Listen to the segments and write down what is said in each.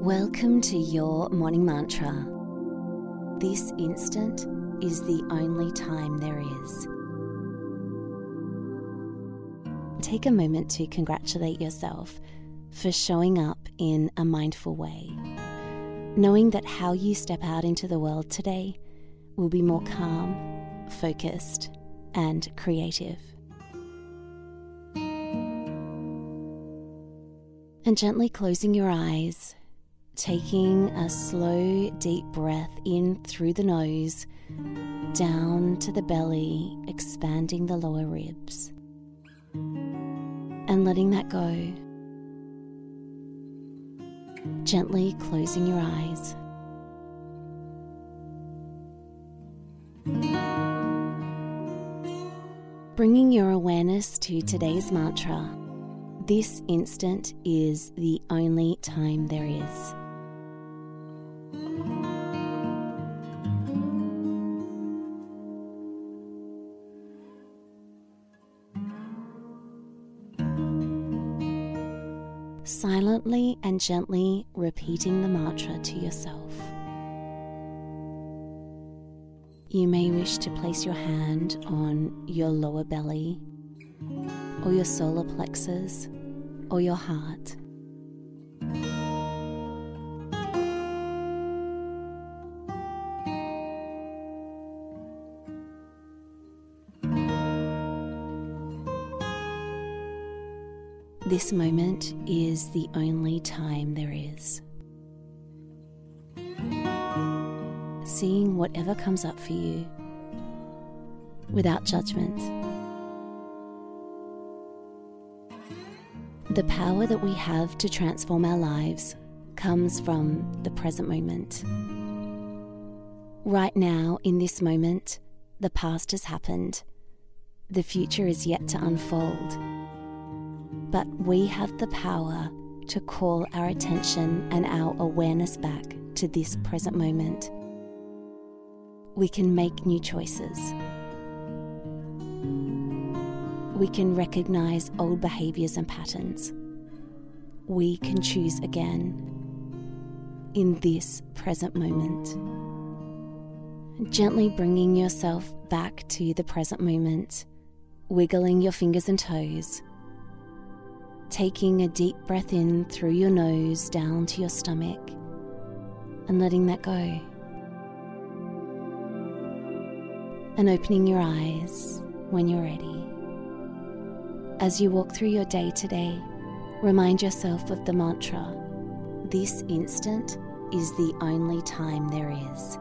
Welcome to your morning mantra. This instant is the only time there is. Take a moment to congratulate yourself for showing up in a mindful way, knowing that how you step out into the world today will be more calm, focused, and creative. And gently closing your eyes taking a slow, deep breath in through the nose, down to the belly, expanding the lower ribs, and letting that go. Gently closing your eyes. Bringing your awareness to today's mantra. This instant is the only time there is. Silently and gently repeating the mantra to yourself. You may wish to place your hand on your lower belly, or your solar plexus, or your heart. This moment is the only time there is. Seeing whatever comes up for you without judgment. The power that we have to transform our lives comes from the present moment. Right now, in this moment, the past has happened. The future is yet to unfold but we have the power to call our attention and our awareness back to this present moment. We can make new choices. We can recognize old behaviors and patterns. We can choose again in this present moment. Gently bringing yourself back to the present moment, wiggling your fingers and toes taking a deep breath in through your nose down to your stomach and letting that go. And opening your eyes when you're ready. As you walk through your day today, remind yourself of the mantra this instant is the only time there is.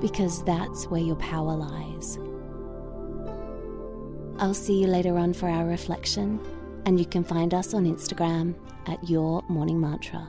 Because that's where your power lies. I'll see you later on for our reflection and you can find us on Instagram at Your Morning Mantra.